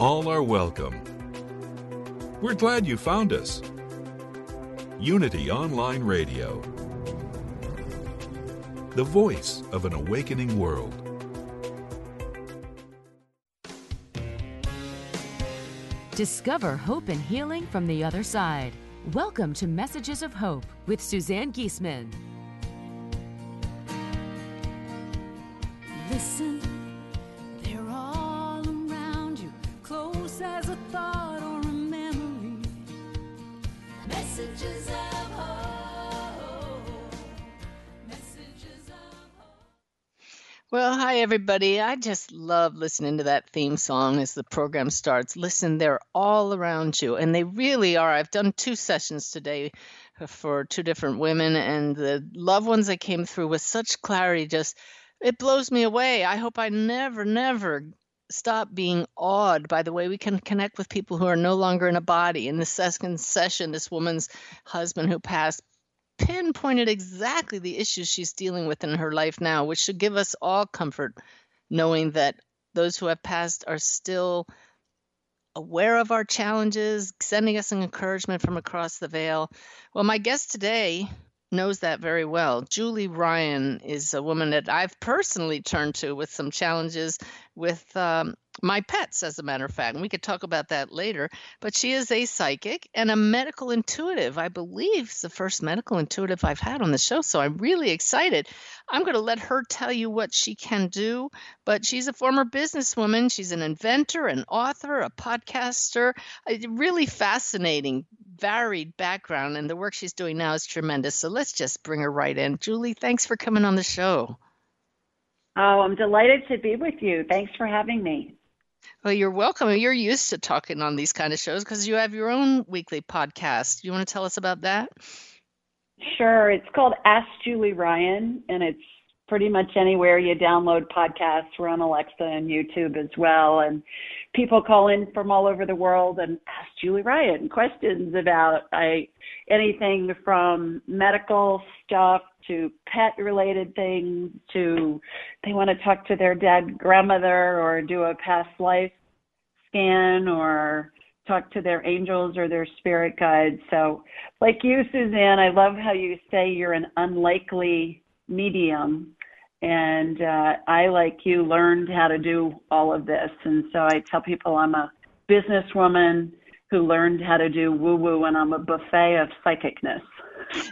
All are welcome. We're glad you found us. Unity Online Radio. The voice of an awakening world. Discover hope and healing from the other side. Welcome to Messages of Hope with Suzanne Giesemann. Listen, as a thought or a memory. Messages of hope. Messages of hope. Well, hi, everybody. I just love listening to that theme song as the program starts. Listen, they're all around you, and they really are. I've done two sessions today for two different women, and the loved ones that came through with such clarity just it blows me away. I hope I never, never stop being awed by the way we can connect with people who are no longer in a body. In the second session, this woman's husband who passed pinpointed exactly the issues she's dealing with in her life now, which should give us all comfort knowing that those who have passed are still aware of our challenges, sending us an encouragement from across the veil. Well, my guest today knows that very well. Julie Ryan is a woman that I've personally turned to with some challenges with um, my pets, as a matter of fact. And we could talk about that later. But she is a psychic and a medical intuitive. I believe it's the first medical intuitive I've had on the show. So I'm really excited. I'm going to let her tell you what she can do. But she's a former businesswoman. She's an inventor, an author, a podcaster. A really fascinating, varied background. And the work she's doing now is tremendous. So let's just bring her right in. Julie, thanks for coming on the show. Oh, I'm delighted to be with you. Thanks for having me. Well, you're welcome. You're used to talking on these kind of shows because you have your own weekly podcast. You want to tell us about that? Sure. It's called Ask Julie Ryan, and it's pretty much anywhere you download podcasts. We're on Alexa and YouTube as well. And people call in from all over the world and ask Julie Ryan questions about I, anything from medical stuff to pet related things to they want to talk to their dead grandmother or do a past life scan or talk to their angels or their spirit guides. So, like you, Suzanne, I love how you say you're an unlikely medium. And uh, I, like you, learned how to do all of this. And so I tell people I'm a businesswoman who learned how to do woo woo, and I'm a buffet of psychicness.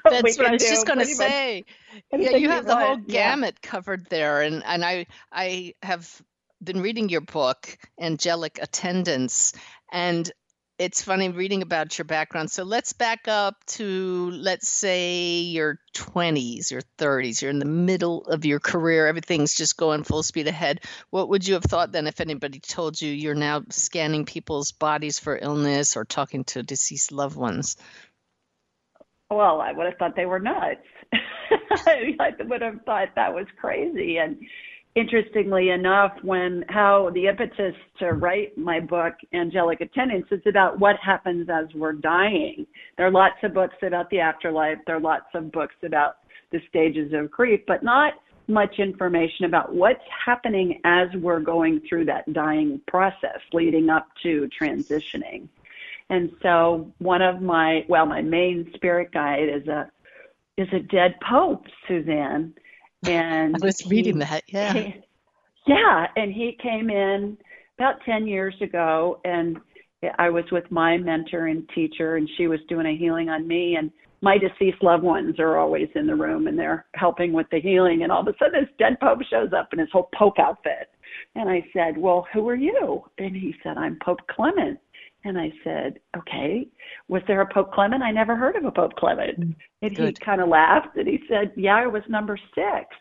That's what I was just going to say. Yeah, you have the whole want, yeah. gamut covered there, and and I I have been reading your book, Angelic Attendance, and it's funny reading about your background. So let's back up to let's say your 20s, your 30s. You're in the middle of your career. Everything's just going full speed ahead. What would you have thought then if anybody told you you're now scanning people's bodies for illness or talking to deceased loved ones? Well, I would have thought they were nuts. I would have thought that was crazy. And interestingly enough, when how the impetus to write my book, Angelic Attendance, is about what happens as we're dying. There are lots of books about the afterlife. There are lots of books about the stages of grief, but not much information about what's happening as we're going through that dying process leading up to transitioning. And so one of my well, my main spirit guide is a is a dead pope, Suzanne. And I was reading he- that. Yeah. he- yeah, and he came in about 10 years ago and I was with my mentor and teacher and she was doing a healing on me and my deceased loved ones are always in the room and they're helping with the healing and all of a sudden this dead pope shows up in his whole pope outfit. And I said, "Well, who are you?" And he said, "I'm Pope Clement." And I said, "Okay, was there a Pope Clement? I never heard of a Pope Clement." Mm, and he kind of laughed and he said, "Yeah, I was number 6."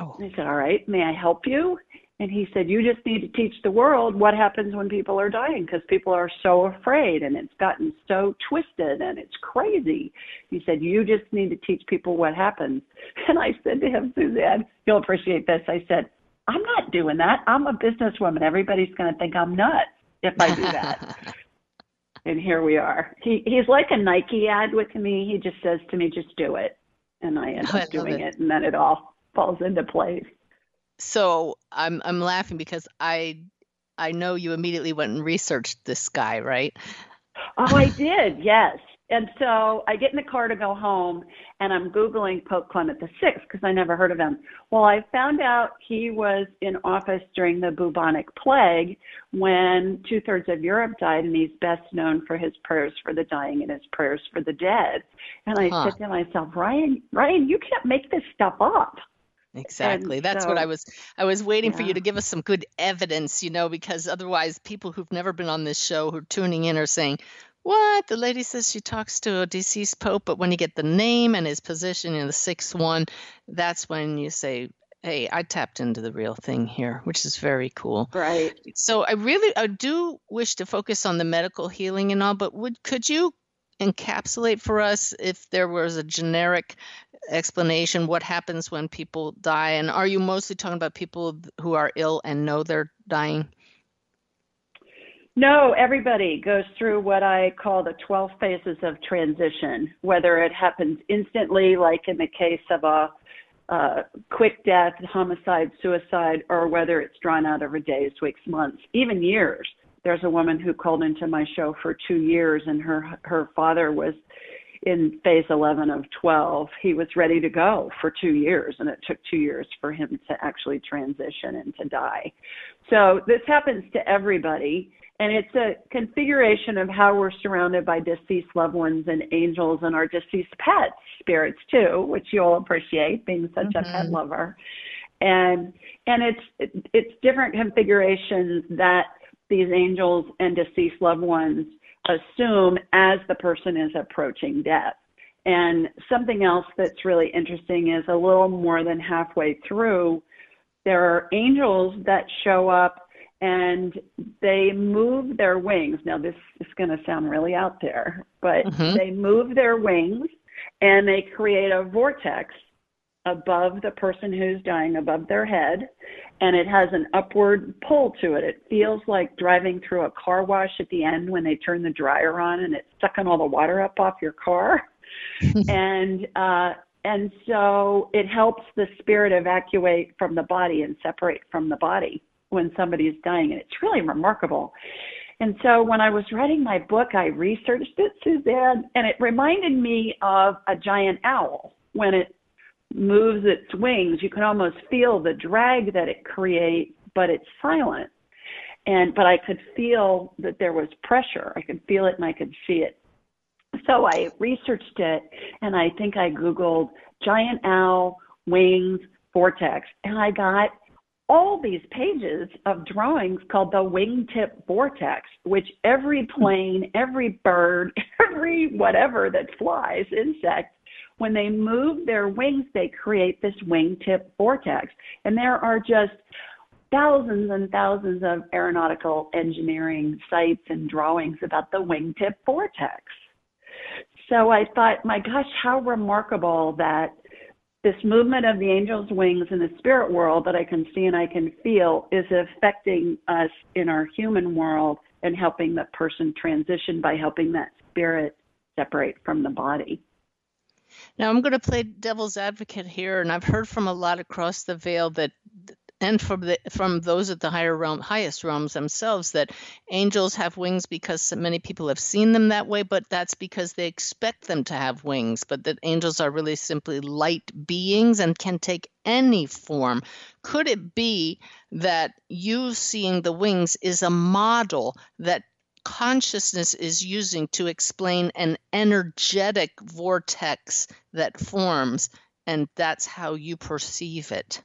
Oh. And I said, All right, may I help you? And he said, You just need to teach the world what happens when people are dying because people are so afraid and it's gotten so twisted and it's crazy. He said, You just need to teach people what happens. And I said to him, Suzanne, you'll appreciate this. I said, I'm not doing that. I'm a businesswoman. Everybody's going to think I'm nuts if I do that. and here we are. He he's like a Nike ad with me. He just says to me, just do it. And I end Oh, up love doing it. it. and then it all falls into place. So I'm I'm laughing because I I know you immediately went and researched this guy, right? Oh, I did, yes. And so I get in the car to go home, and I'm Googling Pope Clement VI because I never heard of him. Well, I found out he was in office during the bubonic plague when two thirds of Europe died, and he's best known for his prayers for the dying and his prayers for the dead. And I Huh. said to myself, Ryan, Ryan, you can't make this stuff up. Exactly. That's what I was I was waiting for you to give us some good evidence, you know, because otherwise people who've never been on this show who are tuning in are saying, "What? The lady says she talks to a deceased pope, but when you get the name and his position in the sixth one, that's when you say, "Hey, I tapped into the real thing here," which is very cool. Right. So I really I do wish to focus on the medical healing and all, but would could you encapsulate for us if there was a generic explanation what happens when people die and are you mostly talking about people who are ill and know they're dying? No, everybody goes through what I call the 12 phases of transition, whether it happens instantly, like in the case of a uh, quick death, homicide, suicide, or whether it's drawn out over days, weeks, months, even years. There's a woman who called into my show for two years, and her her father was in phase 11 of 12. He was ready to go for two years, and it took two years for him to actually transition and to die. So this happens to everybody. And it's a configuration of how we're surrounded by deceased loved ones and angels and our deceased pets, spirits too, which you'll appreciate being such a mm-hmm. pet lover. And and it's it's different configurations that these angels and deceased loved ones assume as the person is approaching death. And something else that's really interesting is a little more than halfway through, there are angels that show up and they move their wings. Now, this is going to sound really out there, but Mhm. they move their wings and they create a vortex above the person who's dying, above their head, and it has an upward pull to it. It feels like driving through a car wash at the end when they turn the dryer on and it's sucking all the water up off your car. and uh and so it helps the spirit evacuate from the body and separate from the body when somebody is dying and it's really remarkable. And so when I was writing my book, I researched it, Suzanne, and it reminded me of a giant owl. When it moves its wings, you can almost feel the drag that it creates, but it's silent. And but I could feel that there was pressure. I could feel it and I could see it. So I researched it and I think I Googled giant owl wings vortex and I got all these pages of drawings called the wingtip vortex, which every hmm. plane, every bird, every whatever that flies, insect, when they move their wings, they create this wingtip vortex. And there are just thousands and thousands of aeronautical engineering sites and drawings about the wingtip vortex. So I thought, my gosh, how remarkable that this movement of the angel's wings in the spirit world that I can see and I can feel is affecting us in our human world and helping the person transition by helping that spirit separate from the body. Now I'm going to play devil's advocate here, and I've heard from a lot across the veil that and from the from those at the higher realm highest realms themselves that angels have wings because many people have seen them that way but that's because they expect them to have wings but that angels are really simply light beings and can take any form. Could it be that you seeing the wings is a model that consciousness is using to explain an energetic vortex that forms and that's how you perceive it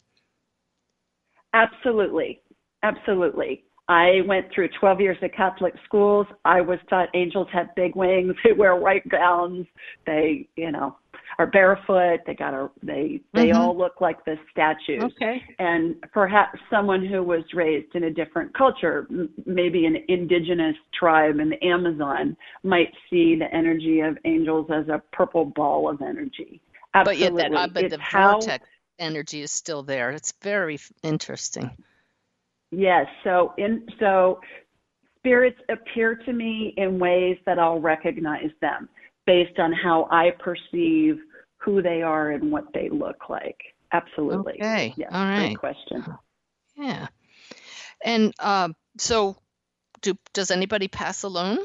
Absolutely. Absolutely. I went through 12 years of Catholic schools. I was taught angels have big wings. They wear white gowns. They, you know, are barefoot. They got a, they, they Mhm. all look like the statues. okay And perhaps someone who was raised in a different culture, m- maybe an indigenous tribe in the Amazon, might see the energy of angels as a purple ball of energy. Absolutely. but yet that uh, but It's the how- vortex energy is still there it's very interesting Yes. So in so spirits appear to me in ways that I'll recognize them based on how I perceive who they are and what they look like. Absolutely. Okay. Yes. All right. Great question. Yeah. And uh, so, do does anybody pass alone?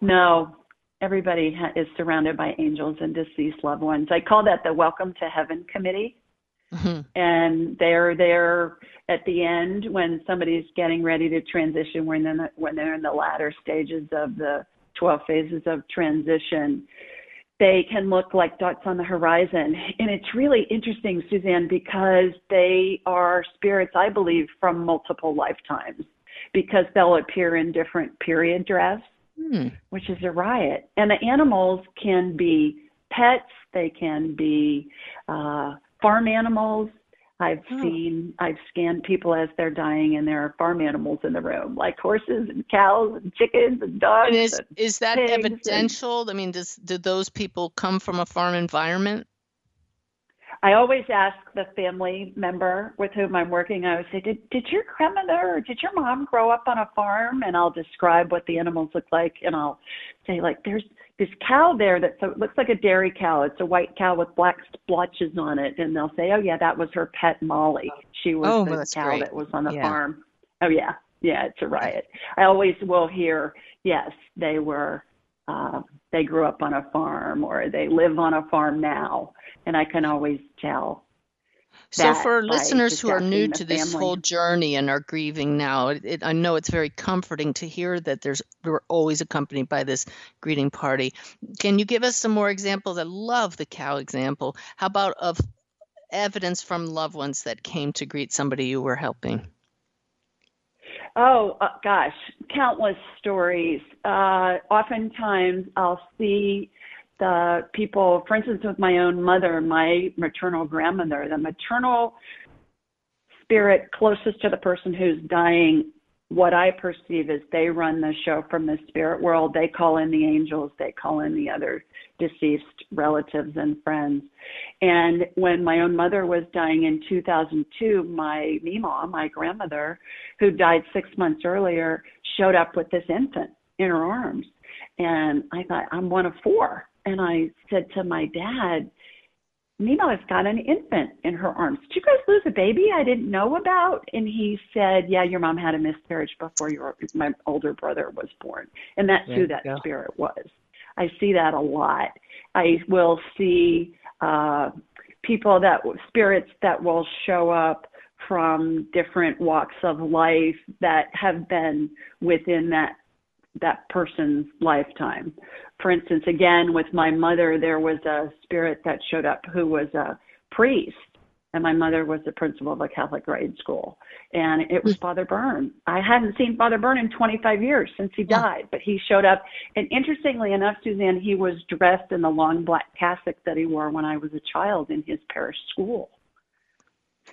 No. Everybody ha- is surrounded by angels and deceased loved ones. I call that the Welcome to Heaven Committee. Mhm. and they're there at the end when somebody's getting ready to transition when they're when they're in the latter stages of the 12 phases of transition they can look like dots on the horizon and it's really interesting suzanne because they are spirits i believe from multiple lifetimes because they'll appear in different period dress Hmm. which is a riot. And the animals can be pets, they can be uh, farm animals. I've Oh. seen, I've scanned people as they're dying, and there are farm animals in the room, like horses and cows and chickens and dogs. And is and- is that pigs and- evidential? I mean, does do those people come from a farm environment? I always ask the family member with whom I'm working, I always say, did, did your grandmother or did your mom grow up on a farm? And I'll describe what the animals look like. And I'll say, like, there's this cow there that so it looks like a dairy cow. It's a white cow with black splotches on it. And they'll say, oh, yeah, that was her pet Molly. She was Oh, the cow great. that was on the Yeah. farm. Oh, yeah. Yeah, it's a riot. I always will hear, yes, they were uh, they grew up on a farm or they live on a farm now, and I can always tell. So for listeners who are new to this family. whole journey and are grieving now, it, it, I know it's very comforting to hear that there's we're always accompanied by this greeting party. Can you give us some more examples? I love the cow example. How about of evidence from loved ones that came to greet somebody you were helping? Oh uh, gosh, countless stories. Uh, oftentimes, I'll see the people. For instance, with my own mother, my maternal grandmother, the maternal spirit closest to the person who's dying. What I perceive is they run the show from the spirit world. They call in the angels. They call in the other deceased relatives and friends. And when my own mother was dying in 2002, my Mima, my grandmother, who died six months earlier, showed up with this infant in her arms. And I thought, I'm one of four. And I said to my dad, Mima has got an infant in her arms. Did you guys lose a baby I didn't know about? And he said, Yeah, your mom had a miscarriage before your my older brother was born. And that's There who that go. spirit was. I see that a lot. I will see uh, people that spirits that will show up from different walks of life that have been within that that person's lifetime. For instance, again with my mother, there was a spirit that showed up who was a priest, and my mother was the principal of a Catholic grade school, and it was Father Byrne. I hadn't seen Father Byrne in 25 years since he died, but he showed up. And interestingly enough, Suzanne, he was dressed in the long black cassock that he wore when I was a child in his parish school.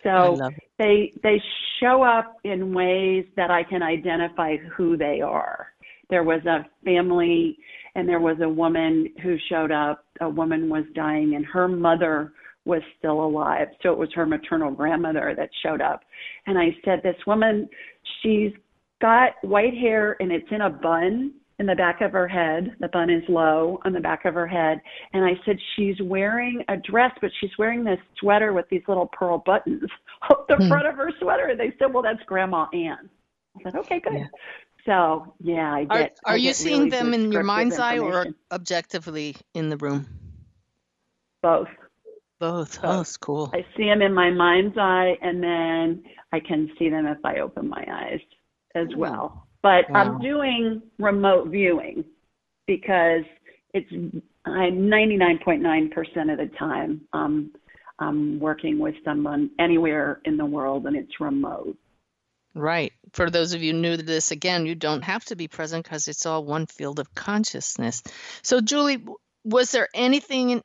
So they they show up in ways that I can identify who they are. There was a family and there was a woman who showed up. A woman was dying and her mother was still alive. So it was her maternal grandmother that showed up. And I said, This woman, she's got white hair and it's in a bun in the back of her head. The bun is low on the back of her head. And I said, She's wearing a dress, but she's wearing this sweater with these little pearl buttons up the Hmm. front of her sweater. And they said, Well, that's Grandma Ann. I said, Okay, good. Yeah. So, yeah, I Are, get. I are you get seeing really them in your mind's eye or objectively in the room? both? Both. Both. Oh, it's cool. I see them in my mind's eye, and then I can see them if I open my eyes as well. But Wow. I'm doing remote viewing because it's I'm 99.9% of the time um, I'm working with someone anywhere in the world, and it's remote. Right. For those of you new to this, again, you don't have to be present because it's all one field of consciousness. So, Julie, was there anything in,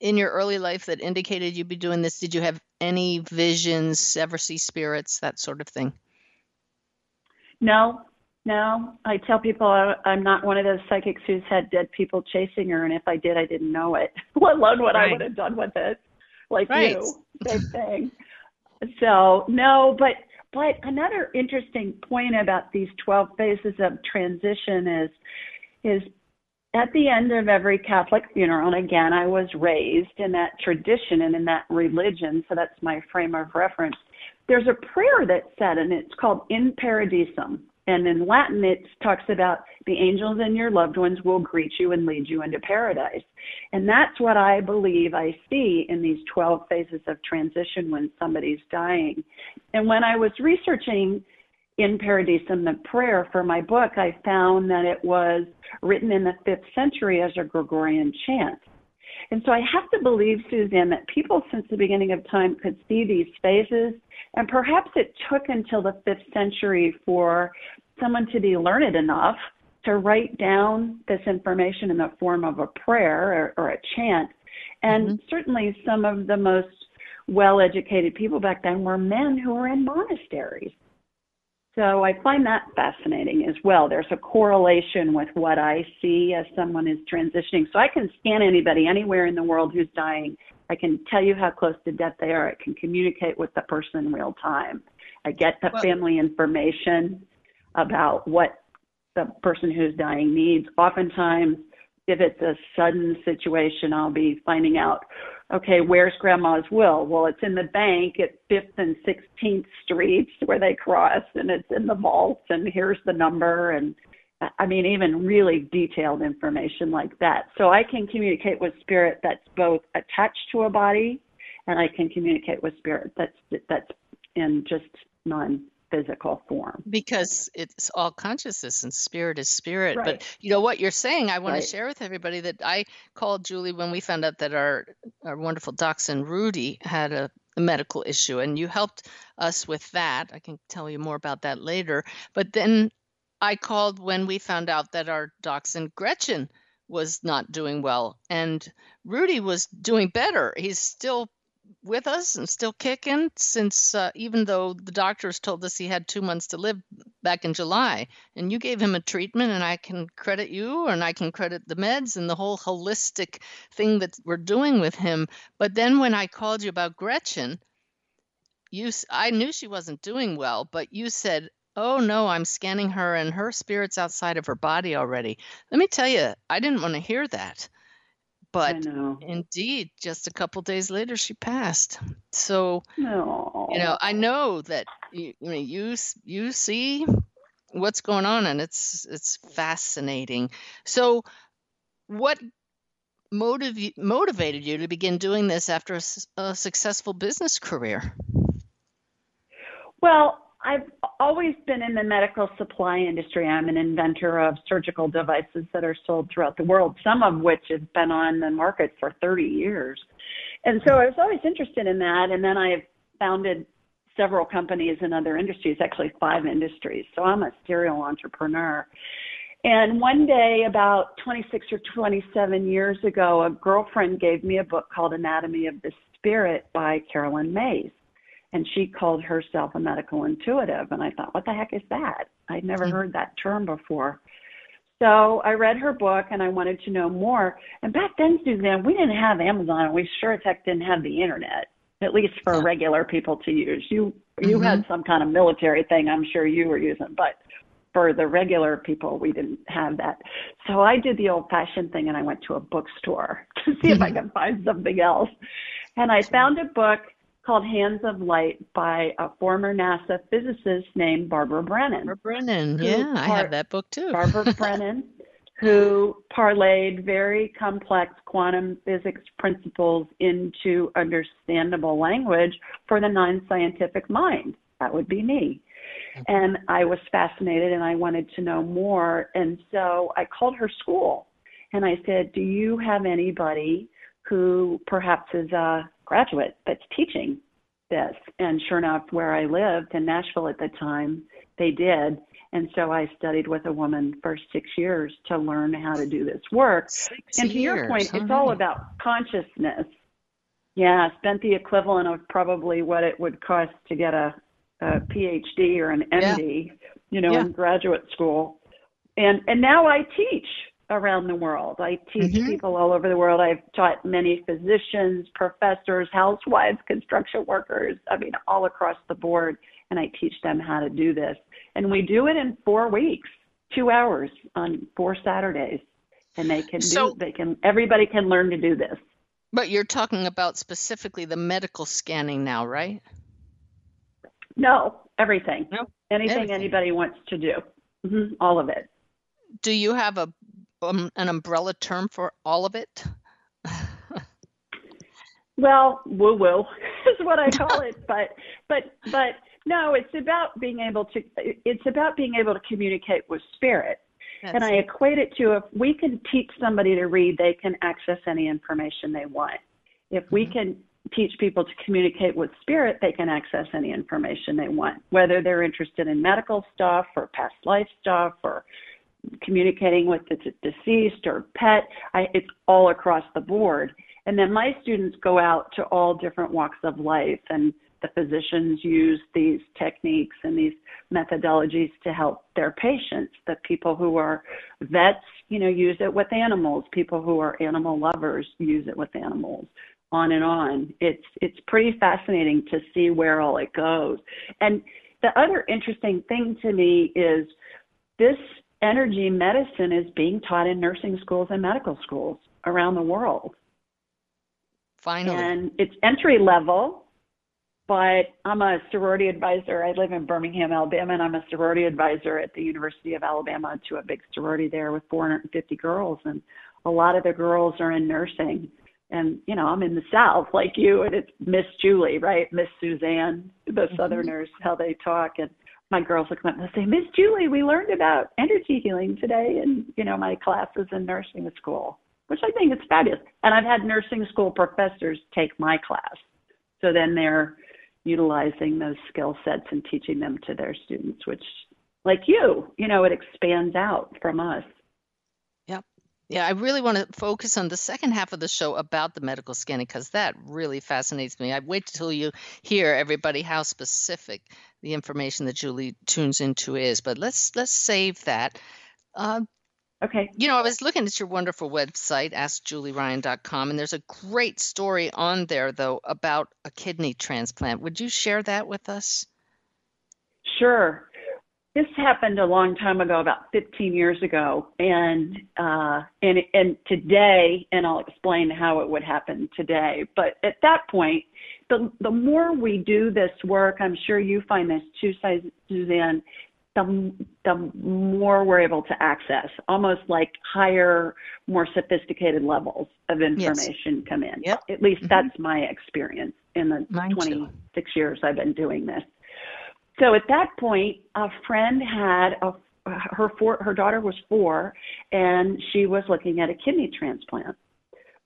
in your early life that indicated you'd be doing this? Did you have any visions, ever see spirits, that sort of thing? No, no. I tell people I, I'm not one of those psychics who's had dead people chasing her, and if I did, I didn't know it, let alone what I would have done with it. Like Right. you, same thing. So no, but but another interesting point about these 12 phases of transition is is at the end of every Catholic funeral, and again, I was raised in that tradition and in that religion, so that's my frame of reference. There's a prayer that's said, and it's called In Paradisum. And in Latin, it talks about the angels and your loved ones will greet you and lead you into paradise. And that's what I believe I see in these 12 phases of transition when somebody's dying. And when I was researching in Paradisum, the prayer for my book, I found that it was written in the fifth century as a Gregorian chant. And so I have to believe, Suzanne, that people since the beginning of time could see these phases. And perhaps it took until the fifth century for someone to be learned enough to write down this information in the form of a prayer or, or a chant. And mm-hmm. certainly some of the most well educated people back then were men who were in monasteries. So I find that fascinating as well. There's a correlation with what I see as someone is transitioning. So I can scan anybody anywhere in the world who's dying. I can tell you how close to death they are. I can communicate with the person in real time. I get the Well- family information about what the person who's dying needs. Oftentimes, if it's a sudden situation, I'll be finding out, okay, where's grandma's will? Well, it's in the bank at 5th and 16th Streets where they cross, and it's in the vault, and here's the number. And I mean, even really detailed information like that. So I can communicate with spirit that's both attached to a body, and I can communicate with spirit that's that's in just non-physical form. Because it's all consciousness and spirit is spirit. Right. But you know what you're saying, I want Right. to share with everybody that I called Julie when we found out that our, our wonderful dachshund Rudy had a, a medical issue, and you helped us with that. I can tell you more about that later. But then I called when we found out that our dachshund Gretchen was not doing well, and Rudy was doing better. He's still with us and still kicking since uh, even though the doctors told us he had two months to live back in July. And you gave him a treatment, and I can credit you and I can credit the meds and the whole holistic thing that we're doing with him. But then when I called you about Gretchen, you I knew she wasn't doing well, but you said, "Oh no, I'm scanning her and her spirit's outside of her body already." Let me tell you, I didn't want to hear that. But Indeed, just a couple days later, she passed. So, No. you know, I know that you, you, know, you you see what's going on, and it's it's fascinating. So, what motiv- motivated you to begin doing this after a successful business career? Well, I've always been in the medical supply industry. I'm an inventor of surgical devices that are sold throughout the world, some of which have been on the market for 30 years. And so I was always interested in that. And then I founded several companies in other industries, actually five industries. So I'm a serial entrepreneur. And one day, about 26 or 27 years ago, a girlfriend gave me a book called Anatomy of the Spirit by Caroline Myss and she called herself a medical intuitive and i thought what the heck is that? I'd never mm-hmm. heard that term before. So i read her book and i wanted to know more. And back then suzanne we didn't have amazon. And we sure as heck didn't have the internet at least for regular people to use. You you mm-hmm. had some kind of military thing i'm sure you were using but for the regular people, we didn't have that. So I did the old fashioned thing and I went to a bookstore to see if I mm-hmm. could find something else. And I found a book called Hands of Light by a former NASA physicist named Barbara Brennan. Barbara Brennan. Yeah, I have that book too. Barbara Brennan, who parlayed very complex quantum physics principles into understandable language for the non scientific mind. That would be me. And I was fascinated and I wanted to know more. And so I called her school and I said, Do you have anybody who perhaps is a graduate that's teaching this? And sure enough, where I lived in Nashville at the time, they did. And so I studied with a woman for six years to learn how to do this work. Six and to your point, all it's all about consciousness. Yeah, I spent the equivalent of probably what it would cost to get a, a PhD or an Yeah. MD, you know, Yeah. in graduate school. And and now I teach around the world. I teach Mhm. people all over the world. I've taught many physicians, professors, housewives, construction workers, I mean all across the board and I teach them how to do this. And we do it in 4 weeks, 2 hours on four Saturdays. And they can So- do they can everybody can learn to do this. But you're talking about specifically the medical scanning now, right? No, everything. No, anything everything. anybody wants to do. hmm all of it. Do you have a um, an umbrella term for all of it? Well, woo woo is what I call it, but but but no, it's about being able to it's about being able to communicate with spirit. and I equate it to if we can teach somebody to read, they can access any information they want. If we can teach people to communicate with spirit, they can access any information they want, whether they're interested in medical stuff or past life stuff or communicating with the deceased or pet. I, it's all across the board. And then my students go out to all different walks of life, and the physicians use these techniques and these methodologies to help their patients. The people who are vets, you know, use it with animals. People who are animal lovers use it with animals. On and on. It's it's pretty fascinating to see where all it goes. And the other interesting thing to me is this energy medicine is being taught in nursing schools and medical schools around the world. Finally. And it's entry level, but I'm a sorority advisor. I live in Birmingham, Alabama, and I'm a sorority advisor at the University of Alabama to a big sorority there with 450 girls. And a lot of the girls are in nursing. And, you know, I'm in the South like you, and it's Miss Julie, right? Miss Suzanne, the mm-hmm. Southerners, how they talk. And my girls will come up and say, Miss Julie, we learned about energy healing today in, you know, my classes in nursing school, which I think is fabulous. And I've had nursing school professors take my class. So then they're utilizing those skill sets and teaching them to their students, which, like you, you know, it expands out from us. Yeah, I really want to focus on the second half of the show about the medical scanning because that really fascinates me. I wait till you hear everybody how specific the information that Julie tunes into is. But let's let's save that. Uh, Okay. you know, I was looking at your wonderful website, AskJulieRyan.com, and there's a great story on there though about a kidney transplant. Would you share that with us? Sure. This happened a long time ago, about 15 years ago, and uh, and and today, and I'll explain how it would happen today. But at that point, the the more we do this work, I'm sure you find this too, Suzanne. The the more we're able to access, almost like higher, more sophisticated levels of information come in. Yep. At least Mhm. that's my experience in the Mine too. 26 years I've been doing this. So at that point, a friend had a her four, her daughter was four, and she was looking at a kidney transplant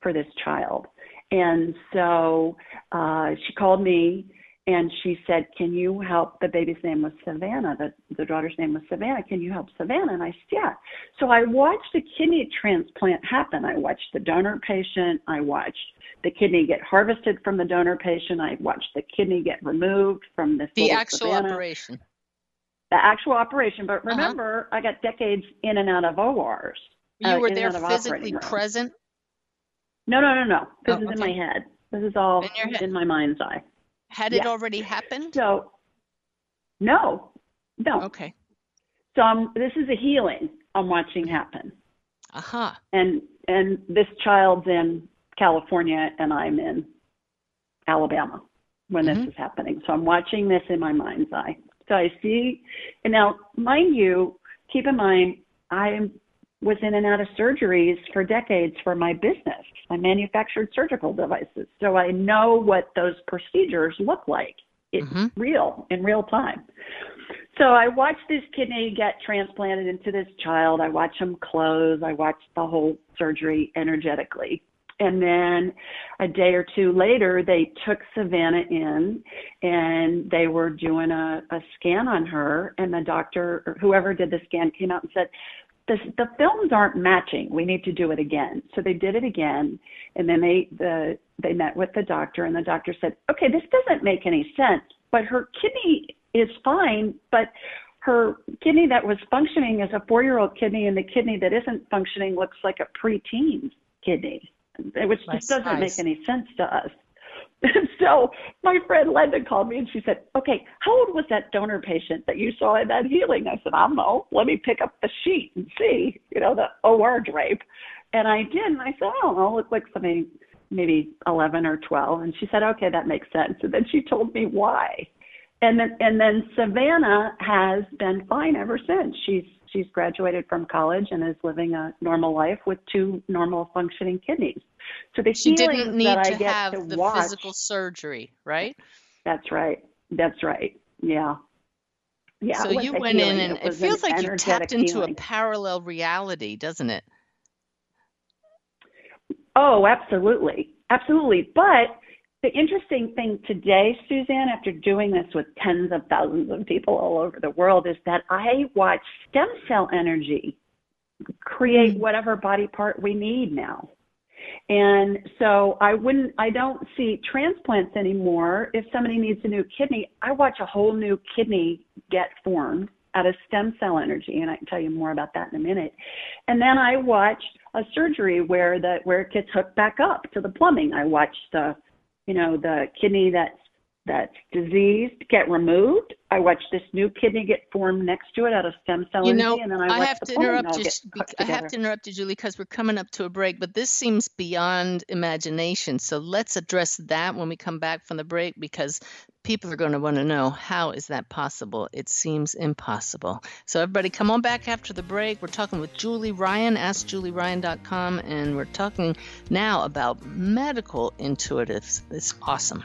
for this child. And so uh, she called me and she said, "Can you help?" The baby's name was Savannah. The the daughter's name was Savannah. Can you help Savannah? And I said, "Yeah." So I watched the kidney transplant happen. I watched the donor patient. I watched the kidney get harvested from the donor patient. I watched the kidney get removed from the The actual Savannah operation. the actual operation. But Uh-huh. remember, I got decades in and out of ORs. You uh, were there physically present. No, no, no, no. This Oh, is in my head. This is all In in my mind's eye. Had it already happened? So, no, no. Okay. So I'm, this is a healing I'm watching happen. Aha. And and this child's in California and I'm in Alabama when Mhm. this is happening. So I'm watching this in my mind's eye. So I see, and now, mind you, keep in mind, I was in and out of surgeries for decades for my business. I manufactured surgical devices. So I know what those procedures look like. It's Mhm. real in real time. So I watched this kidney get transplanted into this child. I watch him close. I watch the whole surgery energetically. And then a day or two later, they took Savannah in and they were doing a, a scan on her. And the doctor, or whoever did the scan, came out and said, the, the films aren't matching. We need to do it again. So they did it again. And then they, the, they met with the doctor, and the doctor said, okay, this doesn't make any sense, but her kidney is fine, but her kidney that was functioning is a four year old kidney, and the kidney that isn't functioning looks like a preteen kidney, which just doesn't make any sense to us. And so my friend Linda called me and she said, Okay, how old was that donor patient that you saw in that healing? I said, I don't know. Let me pick up the sheet and see, you know, the OR drape. And I did, and I said, I don't know, looked like something maybe 11 or 12. And she said, Okay, that makes sense. And then she told me why. And then and then Savannah has been fine ever since. She's she's graduated from college and is living a normal life with two normal functioning kidneys. So the She didn't need that I to get have to the watch, physical surgery, right? That's right. That's right. Yeah. Yeah. so you went in and it was feels an like you tapped into healing. a parallel reality, doesn't it? Oh, absolutely. Absolutely. But the interesting thing today, Suzanne, after doing this with tens of thousands of people all over the world, is that I watch stem cell energy create mm-hmm. whatever body part we need now. And so I wouldn't, I don't see transplants anymore. If somebody needs a new kidney, I watch a whole new kidney get formed out of stem cell energy, and I can tell you more about that in a minute. And then I watch a surgery where the where it gets hooked back up to the plumbing. I watch the, you know, the kidney that's that's diseased get removed. I watch this new kidney get formed next to it out of stem cell You know, and then I, I have to interrupt you. get sh- hooked bec- I have to interrupt you, Julie, because we're coming up to a break. But this seems beyond imagination. So let's address that when we come back from the break, because people are going to want to know how is that possible? It seems impossible. So everybody, come on back after the break. We're talking with Julie Ryan, AskJulieRyan.com, and we're talking now about medical intuitives. It's awesome.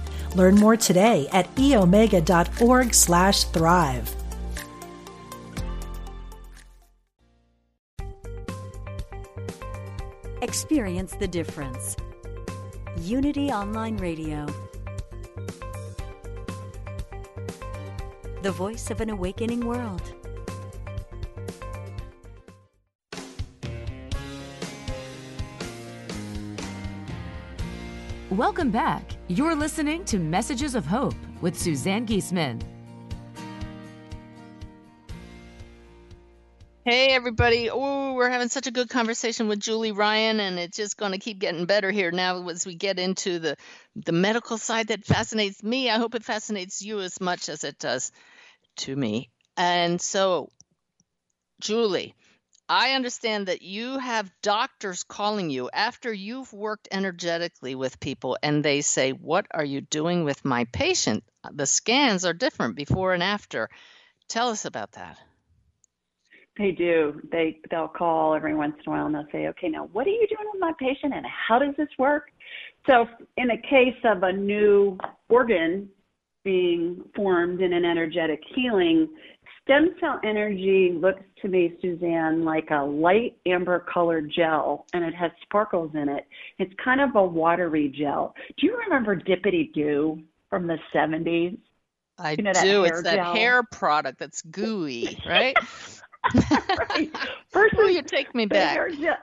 Learn more today at eomega.org slash thrive. Experience the difference. Unity Online Radio. The voice of an awakening world. Welcome back. You're listening to Messages of Hope with Suzanne Giesemann. Hey, everybody. Oh, we're having such a good conversation with Julie Ryan, and it's just going to keep getting better here now as we get into the, the medical side that fascinates me. I hope it fascinates you as much as it does to me. And so, Julie, I understand that you have doctors calling you after you've worked energetically with people, and they say, What are you doing with my patient? The scans are different before and after. Tell us about that. They do. They they'll call every once in a while and they'll say, "Okay, now what are you doing with my patient, and how does this work?" So, in a case of a new organ being formed in an energetic healing, stem cell energy looks to me, Suzanne, like a light amber colored gel and it has sparkles in it. It's kind of a watery gel. Do you remember Dippity Doo from the 70s? I You know, do. hair It's that gel. hair product that's gooey, right? right. Versus Will you take me back? hair gel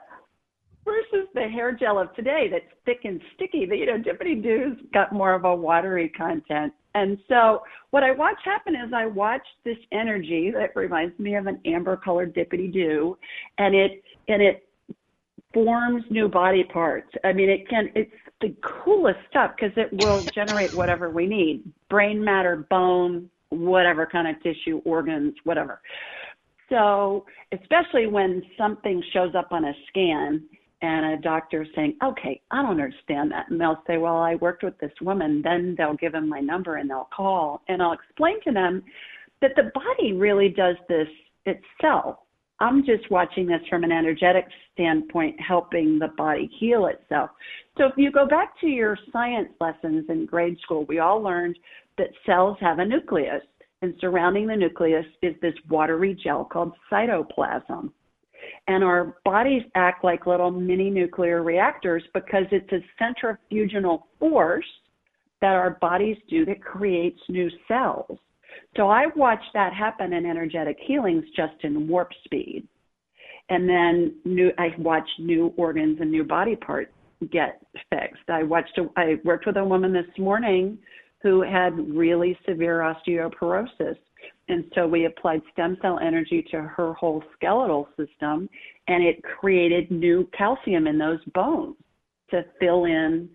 versus the hair gel of today that's thick and sticky. The, you know, Dippity Doo's got more of a watery content. And so what I watch happen is I watch this energy that reminds me of an amber colored Dippity Doo and it and it forms new body parts. I mean it can it's the coolest stuff because it will generate whatever we need. Brain matter, bone, whatever kind of tissue, organs, whatever. So, especially when something shows up on a scan and a doctor saying, okay, I don't understand that. And they'll say, well, I worked with this woman. Then they'll give them my number and they'll call. And I'll explain to them that the body really does this itself. I'm just watching this from an energetic standpoint, helping the body heal itself. So if you go back to your science lessons in grade school, we all learned that cells have a nucleus, and surrounding the nucleus is this watery gel called cytoplasm. And our bodies act like little mini nuclear reactors because it's a centrifugal force that our bodies do that creates new cells. So I watched that happen in energetic healings just in warp speed. And then new I watched new organs and new body parts get fixed. I watched a, I worked with a woman this morning who had really severe osteoporosis. And so we applied stem cell energy to her whole skeletal system and it created new calcium in those bones to fill in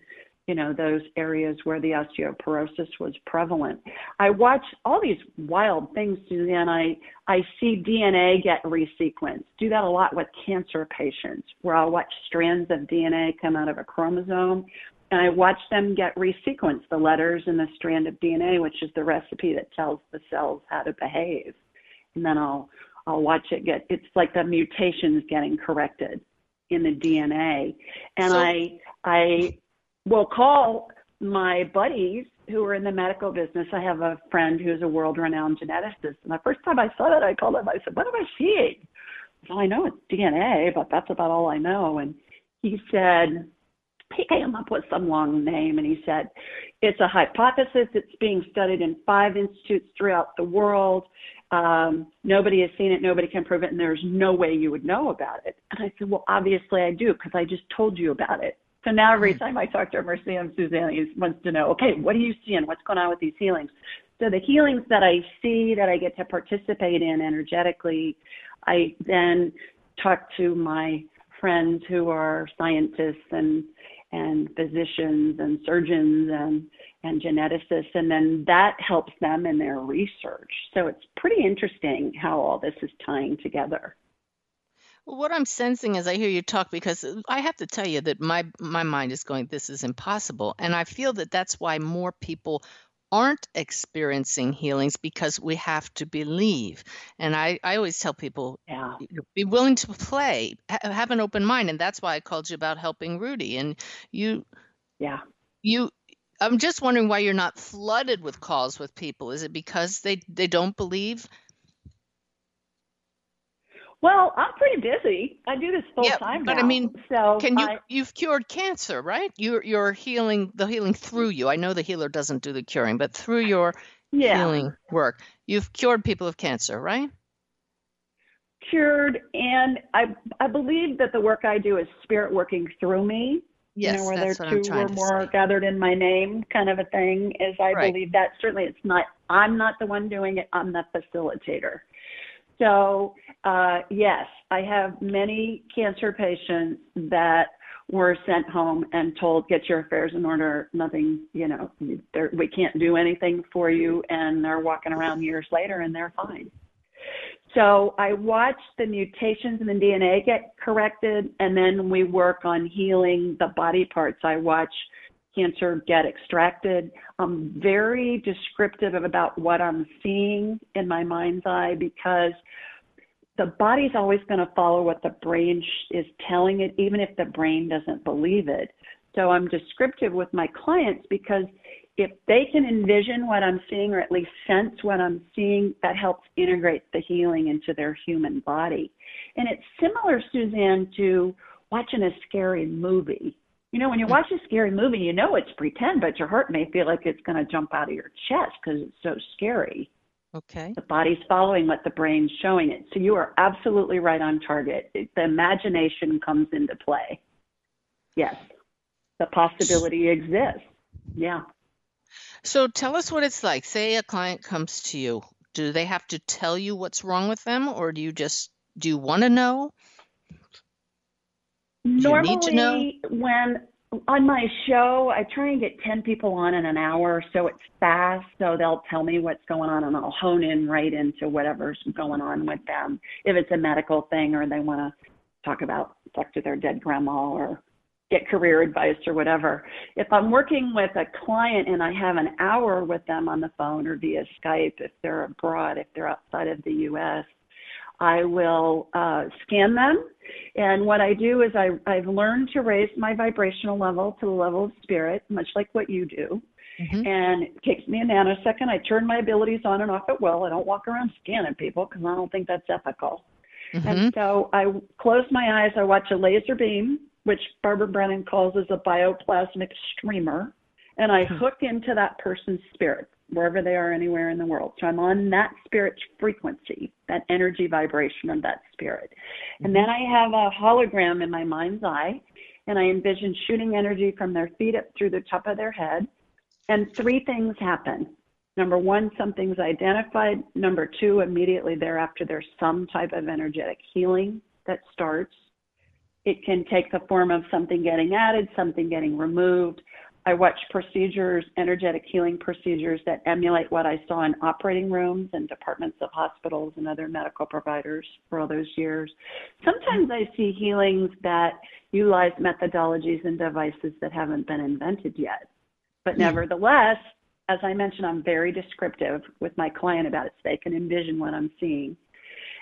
you know those areas where the osteoporosis was prevalent. I watch all these wild things suzanne. I i see dna get resequenced. Do that a lot with cancer patients where i'll watch strands of dna come out of a chromosome and i watch them get resequenced the letters in the strand of dna which is the recipe that tells the cells how to behave and then i'll i'll watch it get it's like the mutations getting corrected in the dna and So- i i will call my buddies who are in the medical business. I have a friend who's a world renowned geneticist. And the first time I saw that, I called him, I said, What am I seeing? Well, I know it's DNA, but that's about all I know. And he said, he came up with some long name and he said, It's a hypothesis. It's being studied in five institutes throughout the world. Um, nobody has seen it, nobody can prove it, and there's no way you would know about it. And I said, Well, obviously I do because I just told you about it. So now every time I talk to him or see him, Suzanne he wants to know, okay, what are you seeing? What's going on with these healings? So the healings that I see that I get to participate in energetically, I then talk to my friends who are scientists and and physicians and surgeons and and geneticists and then that helps them in their research. So it's pretty interesting how all this is tying together. Well, what I'm sensing as I hear you talk, because I have to tell you that my my mind is going, this is impossible, and I feel that that's why more people aren't experiencing healings because we have to believe. And I I always tell people, Yeah. be willing to play, ha- have an open mind, and that's why I called you about helping Rudy. And you Yeah. you. I'm just wondering why you're not flooded with calls with people. Is it because they they don't believe? Well, I'm pretty busy. I do this full Yeah, time but I mean, so Can you I, you've cured cancer, right? You're you're healing the healing through you. I know the healer doesn't do the curing, but through your yeah, healing work, you've cured people of cancer, right? cured, and I I believe that the work I do is spirit working through me. Yes, you know, where that's there I'm two or more say. gathered in my name, kind of a thing. Is I Right. believe that certainly it's not. I'm not the one doing it. I'm the facilitator. So uh, yes, I have many cancer patients that were sent home and told, "Get your affairs in order. Nothing, you know, we can't do anything for you," and they're walking around years later and they're fine. So I watch the mutations in the DNA get corrected, and then we work on healing the body parts. I watch cancer get extracted. I'm very descriptive about what I'm seeing in my mind's eye because the body's always going to follow what the brain is telling it, even if the brain doesn't believe it. So I'm descriptive with my clients because if they can envision what I'm seeing or at least sense what I'm seeing, that helps integrate the healing into their human body. And it's similar, Suzanne, to watching a scary movie. You know, when you watch a scary movie, you know it's pretend, but your heart may feel like it's going to jump out of your chest because it's so scary. Okay. The body's following what the brain's showing it. So you are absolutely right on target. The imagination comes into play. Yes. The possibility exists. Yeah. So tell us what it's like. Say a client comes to you. Do they have to tell you what's wrong with them or do you just do you want to know? Normally, need to know? when on my show, I try and get 10 people on in an hour, so it's fast. So they'll tell me what's going on, and I'll hone in right into whatever's going on with them. If it's a medical thing, or they want to talk about talk to their dead grandma, or get career advice, or whatever. If I'm working with a client and I have an hour with them on the phone or via Skype, if they're abroad, if they're outside of the U.S., I will uh, scan them. And what I do is I, I've learned to raise my vibrational level to the level of spirit, much like what you do. Mhm. And it takes me a nanosecond. I turn my abilities on and off at will. I don't walk around scanning people because I don't think that's ethical. Mhm. And so I close my eyes. I watch a laser beam, which Barbara Brennan calls as a bioplasmic streamer, and I hook into that person's spirit wherever they are anywhere in the world. So I'm on that spirit's frequency, that energy vibration of that spirit. And mm-hmm. then I have a hologram in my mind's eye, and I envision shooting energy from their feet up through the top of their head. And three things happen. Number one, something's identified. Number two, immediately thereafter, there's some type of energetic healing that starts. It can take the form of something getting added, something getting removed. I watch procedures, energetic healing procedures that emulate what I saw in operating rooms and departments of hospitals and other medical providers for all those years. Sometimes I see healings that utilize methodologies and devices that haven't been invented yet. But hmm. nevertheless, as I mentioned, I'm very descriptive with my client about it so they can envision what I'm seeing.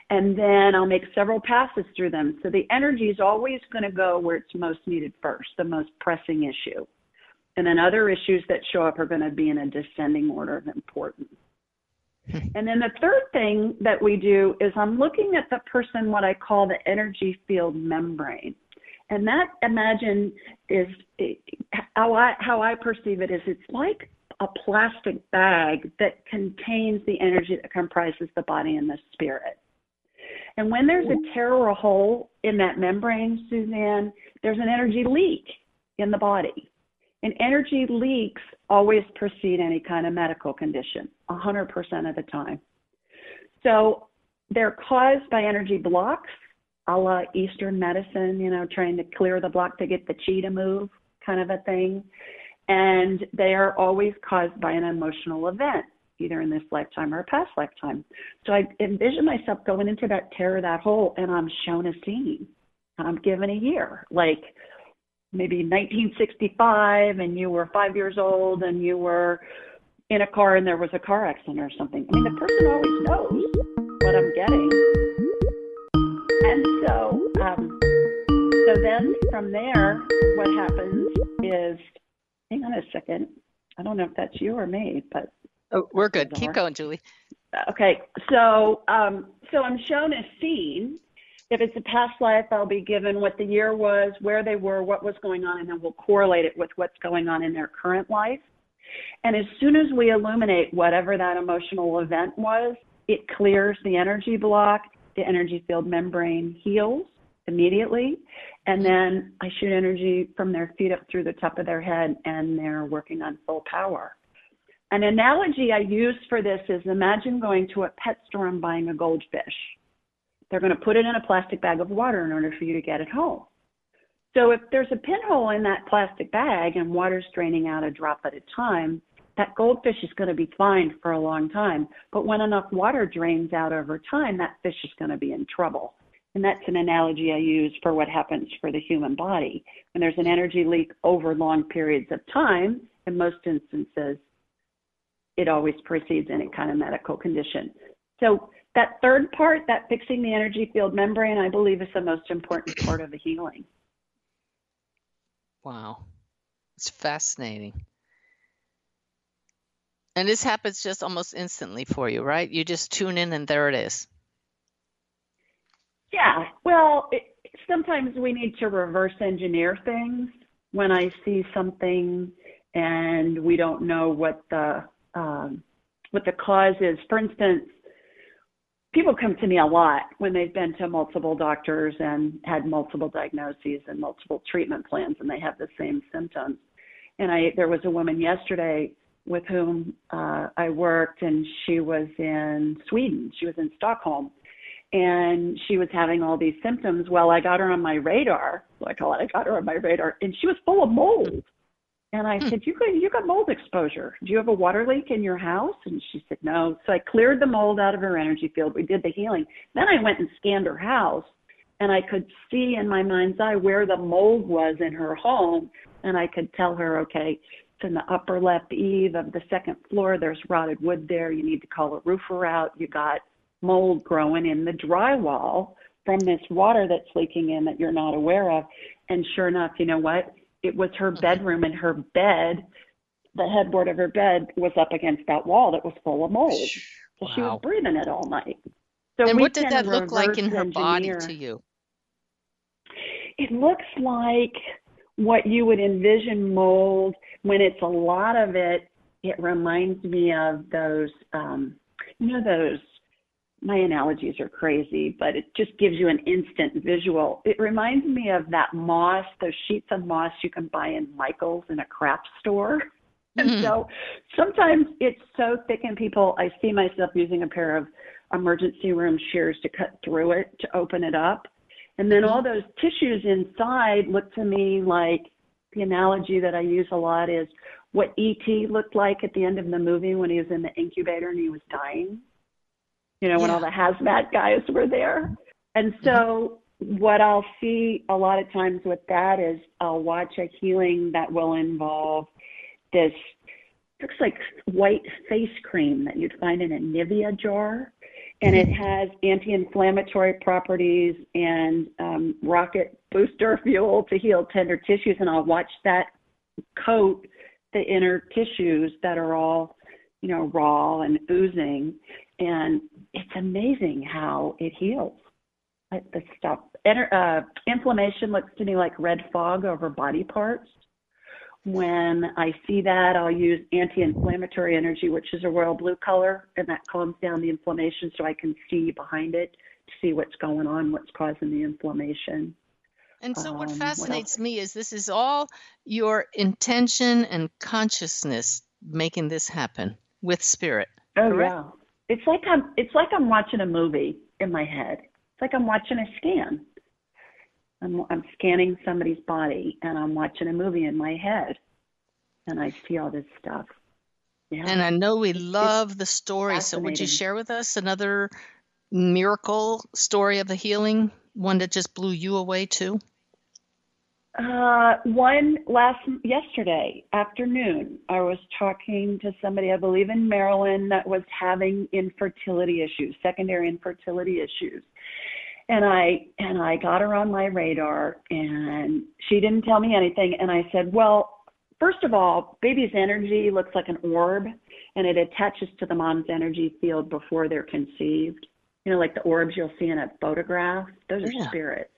And then I'll make several passes through them. So the energy is always going to go where it's most needed first, the most pressing issue. And then other issues that show up are going to be in a descending order of importance. Hmm. And then the third thing that we do is I'm looking at the person, what I call the energy field membrane. And that imagine is how I, how I perceive it is it's like a plastic bag that contains the energy that comprises the body and the spirit. And when there's a tear or a hole in that membrane, Suzanne, there's an energy leak in the body. And energy leaks always precede any kind of medical condition, 100% of the time. So they're caused by energy blocks, a la Eastern medicine, you know, trying to clear the block to get the chi to move, kind of a thing. And they are always caused by an emotional event, either in this lifetime or a past lifetime. So I envision myself going into that tear, that hole, and I'm shown a scene. I'm given a year, like maybe 1965, and you were five years old, and you were in a car, and there was a car accident or something. I mean, the person always knows what I'm getting. And so, um, so then from there, what happens is, hang on a second. I don't know if that's you or me, but Oh, we're good. Keep going, Julie. Okay, so um, so I'm shown a scene. If it's a past life, I'll be given what the year was, where they were, what was going on, and then we'll correlate it with what's going on in their current life. And as soon as we illuminate whatever that emotional event was, it clears the energy block, the energy field membrane heals immediately, and then I shoot energy from their feet up through the top of their head, and they're working on full power. An analogy I use for this is imagine going to a pet store and buying a goldfish. They're going to put it in a plastic bag of water in order for you to get it home. So if there's a pinhole in that plastic bag and water's draining out a drop at a time, that goldfish is going to be fine for a long time. But when enough water drains out over time, that fish is going to be in trouble. And that's an analogy I use for what happens for the human body. When there's an energy leak over long periods of time, in most instances, it always precedes any kind of medical condition. So that third part, that fixing the energy field membrane, I believe is the most important part of the healing. Wow. It's fascinating. And this happens just almost instantly for you, right? You just tune in and there it is. Yeah. Well, it, sometimes we need to reverse engineer things. When I see something and we don't know what the um, what the cause is, for instance, people come to me a lot when they've been to multiple doctors and had multiple diagnoses and multiple treatment plans, and they have the same symptoms. And I there was a woman yesterday with whom uh, I worked, and she was in Sweden. She was in Stockholm, and she was having all these symptoms. Well, I got her on my radar. So I call it. I got her on my radar, and she was full of mold. And I hmm. said, "You got you got mold exposure. Do you have a water leak in your house?" And she said, "No." So I cleared the mold out of her energy field. We did the healing. Then I went and scanned her house, and I could see in my mind's eye where the mold was in her home, and I could tell her, "Okay, it's in the upper left eave of the second floor. There's rotted wood there. You need to call a roofer out. You got mold growing in the drywall from this water that's leaking in that you're not aware of. And sure enough, you know what? It was her bedroom and her bed, the headboard of her bed was up against that wall that was full of mold. So she was breathing it all night. So and what did that look like in her body to you? It looks like what you would envision mold when it's a lot of it. It reminds me of those, um, you know, those. My analogies are crazy, but it just gives you an instant visual. It reminds me of that moss, those sheets of moss you can buy in Michael's in a craft store. And Mhm. so sometimes it's so thick in people, I see myself using a pair of emergency room shears to cut through it to open it up. And then all those tissues inside look to me like the analogy that I use a lot is what E.T. looked like at the end of the movie when he was in the incubator and he was dying. You know, when Yeah. all the hazmat guys were there. And so what I'll see a lot of times with that is I'll watch a healing that will involve this looks like white face cream that you'd find in a Nivea jar. And it has anti inflammatory properties and um, rocket booster fuel to heal tender tissues. And I'll watch that coat the inner tissues that are all, you know, raw and oozing. And it's amazing how it heals like the stuff. Uh, inflammation looks to me like red fog over body parts. When I see that, I'll use anti-inflammatory energy, which is a royal blue color, and that calms down the inflammation so I can see behind it to see what's going on, what's causing the inflammation. And so, what Um, what fascinates else? me is this is all your intention and consciousness making this happen with spirit. Oh Correct. yeah. It's like I'm it's like I'm watching a movie in my head. It's like I'm watching a scan. I'm I'm scanning somebody's body and I'm watching a movie in my head. And I see all this stuff. Yeah. And I know we love the story. So, would you share with us another miracle story of a healing, one that just blew you away too? Uh, one last yesterday afternoon, I was talking to somebody I believe in Maryland that was having infertility issues, secondary infertility issues, and I and I got her on my radar, and she didn't tell me anything, and I said, well, first of all, baby's energy looks like an orb, and it attaches to the mom's energy field before they're conceived. You know, like the orbs you'll see in a photograph. Those are Yeah. spirits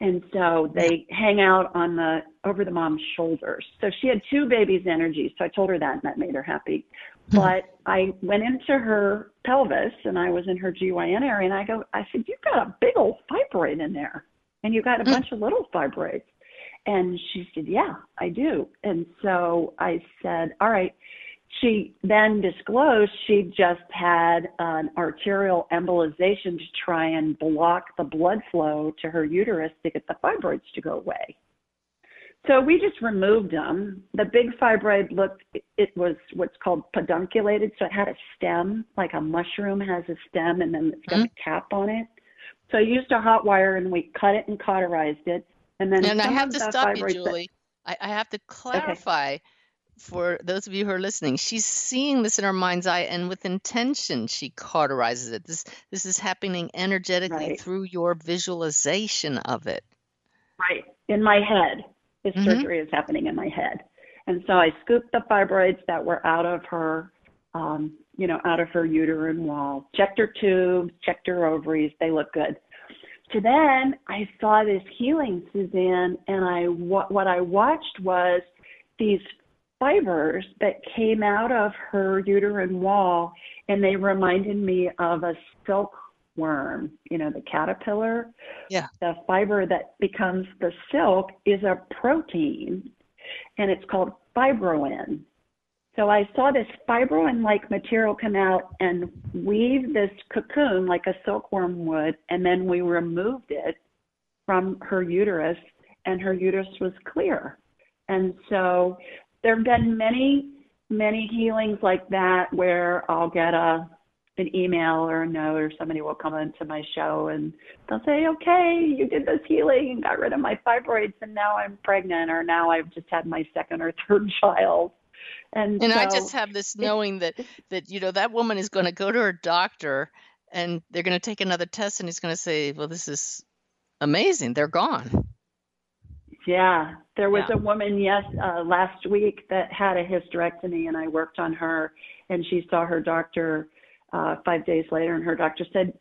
and so they hang out on the over the mom's shoulders. So she had two babies' energy. So I told her that, and that made her happy. Hmm. But I went into her pelvis, and I was in her GYN area, and I go, I said, you've got a big old fibroid in there, and you've got a hmm. bunch of little fibroids. And she said, Yeah, I do. And so I said, All right. She then disclosed she just had an arterial embolization to try and block the blood flow to her uterus to get the fibroids to go away. So we just removed them. The big fibroid looked, it was what's called pedunculated. So it had a stem, like a mushroom has a stem, and then it's got a mm-hmm. cap on it. So I used a hot wire and we cut it and cauterized it. And then And I have to stop you, fibroids that- Julie. I, I have to clarify for those of you who are listening. She's seeing this in her mind's eye, and with intention, she cauterizes it. This this is happening energetically Right. through your visualization of it. Right. In my head. This Mhm. surgery is happening in my head. And so I scooped the fibroids that were out of her, um, you know, out of her uterine wall, checked her tubes, checked her ovaries. They look good. So then I saw this healing, Suzanne, and I what, what I watched was these fibers that came out of her uterine wall, and they reminded me of a silkworm, you know, the caterpillar. Yeah. The fiber that becomes the silk is a protein, and it's called fibroin. So I saw this fibroin like material come out and weave this cocoon like a silkworm would, and then we removed it from her uterus, and her uterus was clear. And so there have been many, many healings like that where I'll get a an email or a note or somebody will come into my show and they'll say, Okay, you did this healing and got rid of my fibroids and now I'm pregnant or now I've just had my second or third child. And, And so, I just have this knowing that that you know that woman is going to go to her doctor and they're going to take another test and he's going to say, "Well, this is amazing. They're gone." Yeah, there was Yeah. a woman yes uh, last week that had a hysterectomy, and I worked on her, and she saw her doctor uh, five days later, and her doctor said,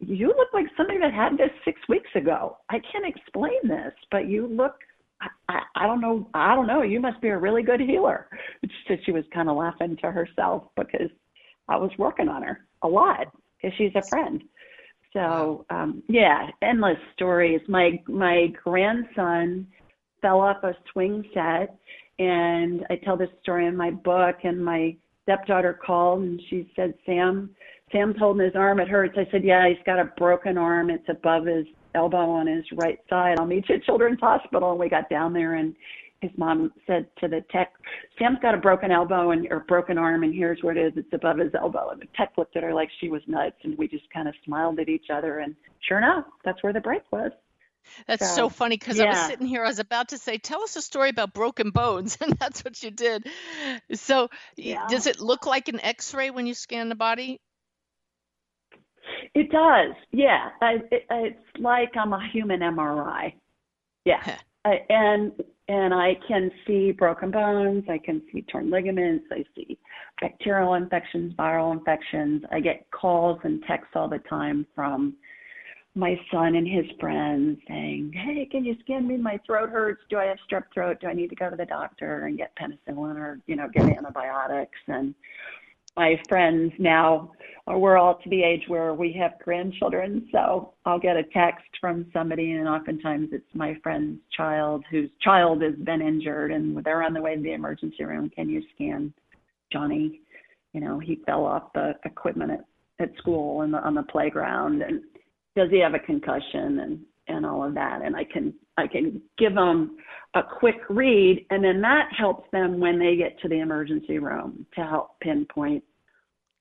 "You look like somebody that had this six weeks ago. I can't explain this, but you look." I, I, I don't know. I don't know. You must be a really good healer. She said she was kind of laughing to herself because I was working on her a lot because she's a friend. So um, yeah, endless stories. My my grandson fell off a swing set, and I tell this story in my book. And my stepdaughter called, and she said, "Sam, Sam's holding his arm. It hurts." I said, "Yeah, he's got a broken arm. It's above his elbow on his right side. I'll meet you at Children's Hospital." And we got down there, and his mom said to the tech, Sam's got a broken elbow and or broken arm, and here's where it is. It's above his elbow. And the tech looked at her like she was nuts, and we just kind of smiled at each other. And sure enough, that's where the break was. That's so, So, funny because I was sitting here. I was about to say, "Tell us a story about broken bones," and that's what you did. So, Yeah. does it look like an X-ray when you scan the body? It does, yeah. I, it, it's like I'm a human MRI. Yeah, I, and and I can see broken bones. I can see torn ligaments. I see bacterial infections, viral infections. I get calls and texts all the time from my son and his friends saying, "Hey, can you scan me? My throat hurts. Do I have strep throat? Do I need to go to the doctor and get penicillin or you know get antibiotics?" And my friends now we're all to the age where we have grandchildren so i'll get a text from somebody and oftentimes it's my friend's child whose child has been injured and they're on the way to the emergency room can you scan johnny you know he fell off the equipment at, at school and on the playground and does he have a concussion and and all of that? And i can i can give them a quick read and then that helps them when they get to the emergency room to help pinpoint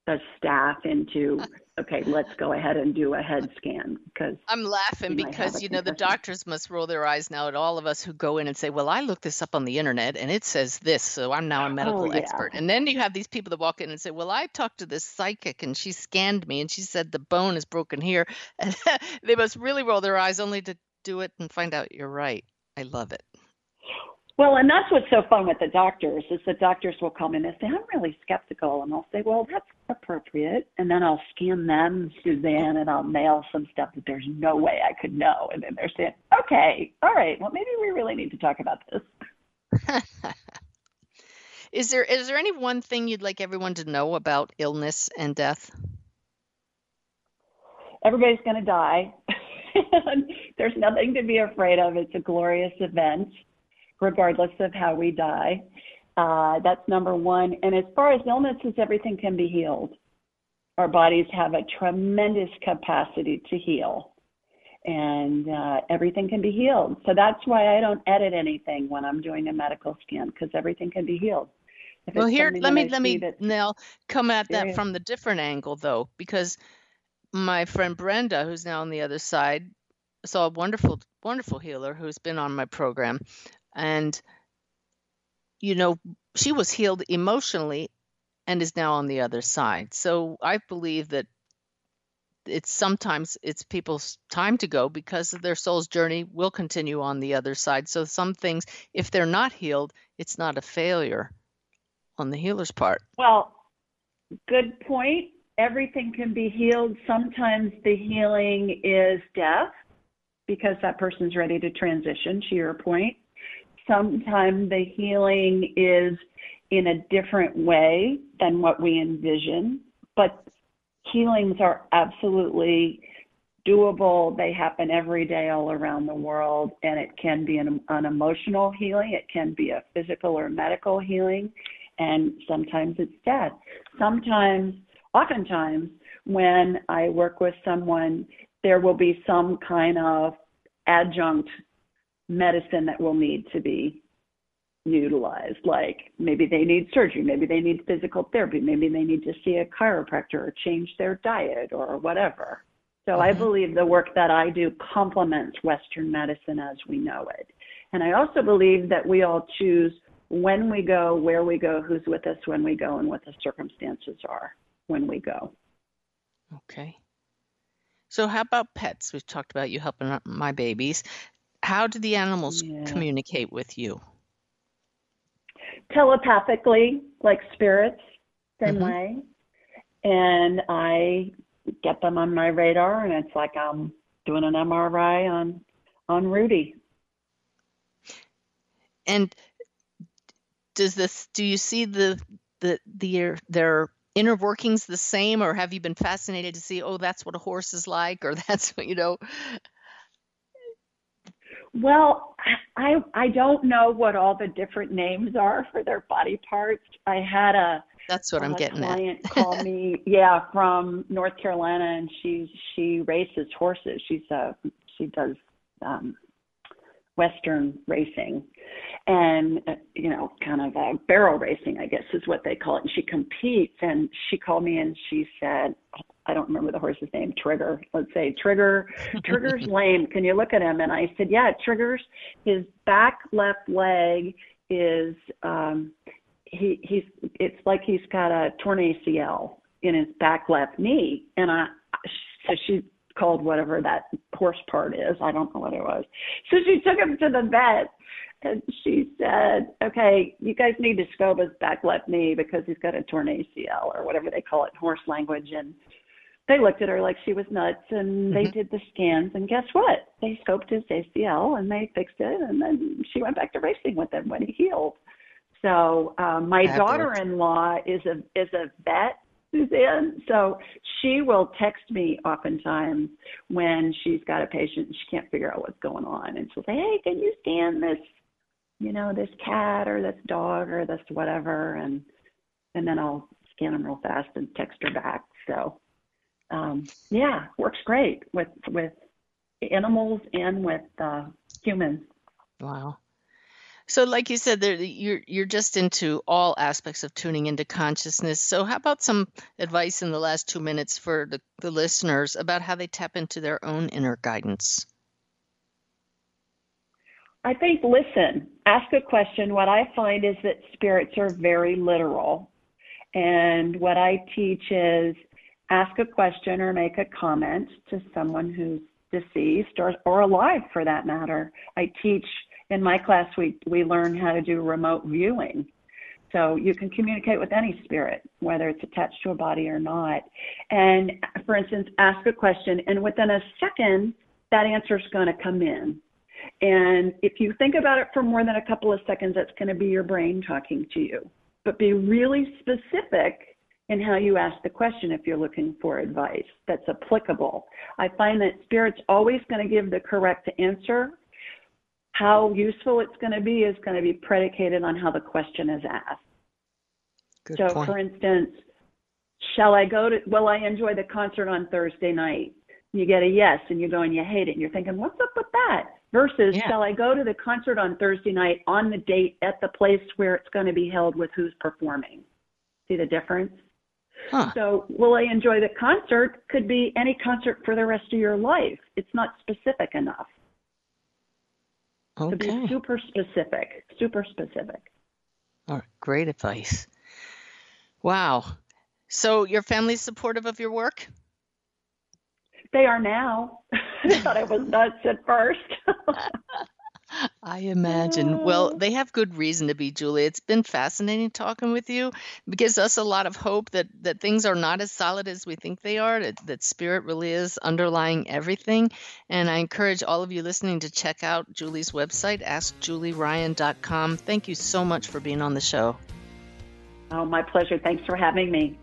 the staff into okay let's go ahead and do a head scan because I'm laughing You might have because you know the doctors must roll their eyes now at all of us who go in and say, "Well, I looked this up on the internet and it says this, so I'm now a medical Oh, yeah. expert." And then you have these people that walk in and say, "Well, I talked to this psychic and she scanned me and she said the bone is broken here." And they must really roll their eyes only to do it and find out you're right. I love it. Well and that's what's so fun with the doctors is the doctors will come in and say i'm really skeptical and i'll say well that's appropriate and then i'll scan them suzanne and i'll mail some stuff that there's no way i could know and then they're saying okay all right well maybe we really need to talk about this Is there is there any one thing you'd like everyone to know about illness and death? everybody's going to die. There's nothing to be afraid of. It's a glorious event, regardless of how we die. Uh, that's number one. And as far as illnesses, everything can be healed. Our bodies have a tremendous capacity to heal, and uh, everything can be healed. So that's why I don't edit anything when I'm doing a medical scan because everything can be healed. If Well, here, let me I let me Nell come at that from the different angle though, because my friend Brenda, who's now on the other side, saw a wonderful, wonderful healer who's been on my program, and you know she was healed emotionally, and is now on the other side. So I believe that it's sometimes it's people's time to go because their soul's journey will continue on the other side. So some things, if they're not healed, it's not a failure on the healer's part. Well, good point. Everything can be healed. Sometimes the healing is death because that person's ready to transition, to your point. Sometimes the healing is in a different way than what we envision, but healings are absolutely doable. They happen every day all around the world, and it can be an, an emotional healing, it can be a physical or medical healing, and sometimes it's death. Sometimes, oftentimes, when I work with someone, there will be some kind of adjunct medicine that will need to be utilized. Like maybe they need surgery, maybe they need physical therapy, maybe they need to see a chiropractor or change their diet or whatever. So mm-hmm. I believe the work that I do complements Western medicine as we know it. And I also believe that we all choose when we go, where we go, who's with us when we go, and what the circumstances are when we go. Okay. So, how about pets? We've talked about you helping my babies. How do the animals yeah. communicate with you? Telepathically, like spirits, same mm-hmm. way. And I get them on my radar, and it's like I'm doing an MRI on on Rudy. And does this? Do you see the the the their inner workings the same, or have you been fascinated to see? Oh, that's what a horse is like, or that's what you know. Well, I I don't know what all the different names are for their body parts. I had a that's what I'm getting at. client at. call me, yeah, from North Carolina, and she she races horses. She's a she does um, Western racing, and uh, you know, kind of a barrel racing, I guess is what they call it. And she competes, and she called me and she said, I don't remember the horse's name, Trigger. Let's say Trigger. Trigger's lame. Can you look at him? And I said, Yeah, Trigger's his back left leg is um he he's it's like he's got a torn ACL in his back left knee. And I so she called whatever that horse part is. I don't know what it was. So she took him to the vet and she said, Okay, you guys need to scope his back left knee because he's got a torn ACL or whatever they call it in horse language and they looked at her like she was nuts and they mm-hmm. did the scans and guess what they scoped his acl and they fixed it and then she went back to racing with him when he healed so um, my daughter-in-law is a is a vet Suzanne. So she will text me oftentimes when she's got a patient and she can't figure out what's going on. And she'll say, Hey, can you scan this, you know, this cat or this dog or this whatever? And and then I'll scan them real fast and text her back. So um, yeah, works great with with animals and with uh, humans. Wow. So, like you said, there, you're you're just into all aspects of tuning into consciousness. So, how about some advice in the last two minutes for the, the listeners about how they tap into their own inner guidance? I think listen, ask a question. What I find is that spirits are very literal, and what I teach is ask a question or make a comment to someone who's deceased or, or alive for that matter. I teach in my class, we, we learn how to do remote viewing. So you can communicate with any spirit, whether it's attached to a body or not. And for instance, ask a question, and within a second, that answer is going to come in. And if you think about it for more than a couple of seconds, that's going to be your brain talking to you. But be really specific in how you ask the question if you're looking for advice that's applicable. I find that spirit's always going to give the correct answer. How useful it's going to be is going to be predicated on how the question is asked. Good so, point. for instance, shall I go to, will I enjoy the concert on Thursday night? You get a yes, and you go and you hate it, and you're thinking, what's up with that? Versus, yeah. shall I go to the concert on Thursday night on the date at the place where it's going to be held with who's performing? See the difference? Huh. So, will I enjoy the concert? Could be any concert for the rest of your life. It's not specific enough. Okay. To be super specific, super specific. All right, great advice. Wow. So, your family's supportive of your work? They are now. they thought I was nuts at first. I imagine. Well, they have good reason to be, Julie. It's been fascinating talking with you. It gives us a lot of hope that that things are not as solid as we think they are. That, that spirit really is underlying everything. And I encourage all of you listening to check out Julie's website, AskJulieRyan.com. Thank you so much for being on the show. Oh, my pleasure. Thanks for having me.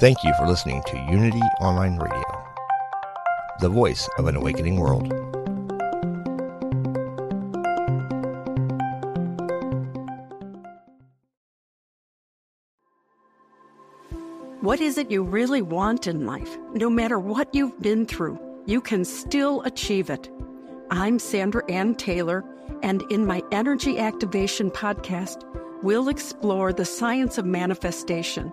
Thank you for listening to Unity Online Radio, the voice of an awakening world. What is it you really want in life? No matter what you've been through, you can still achieve it. I'm Sandra Anne Taylor, and in my Energy Activation podcast, we'll explore the science of manifestation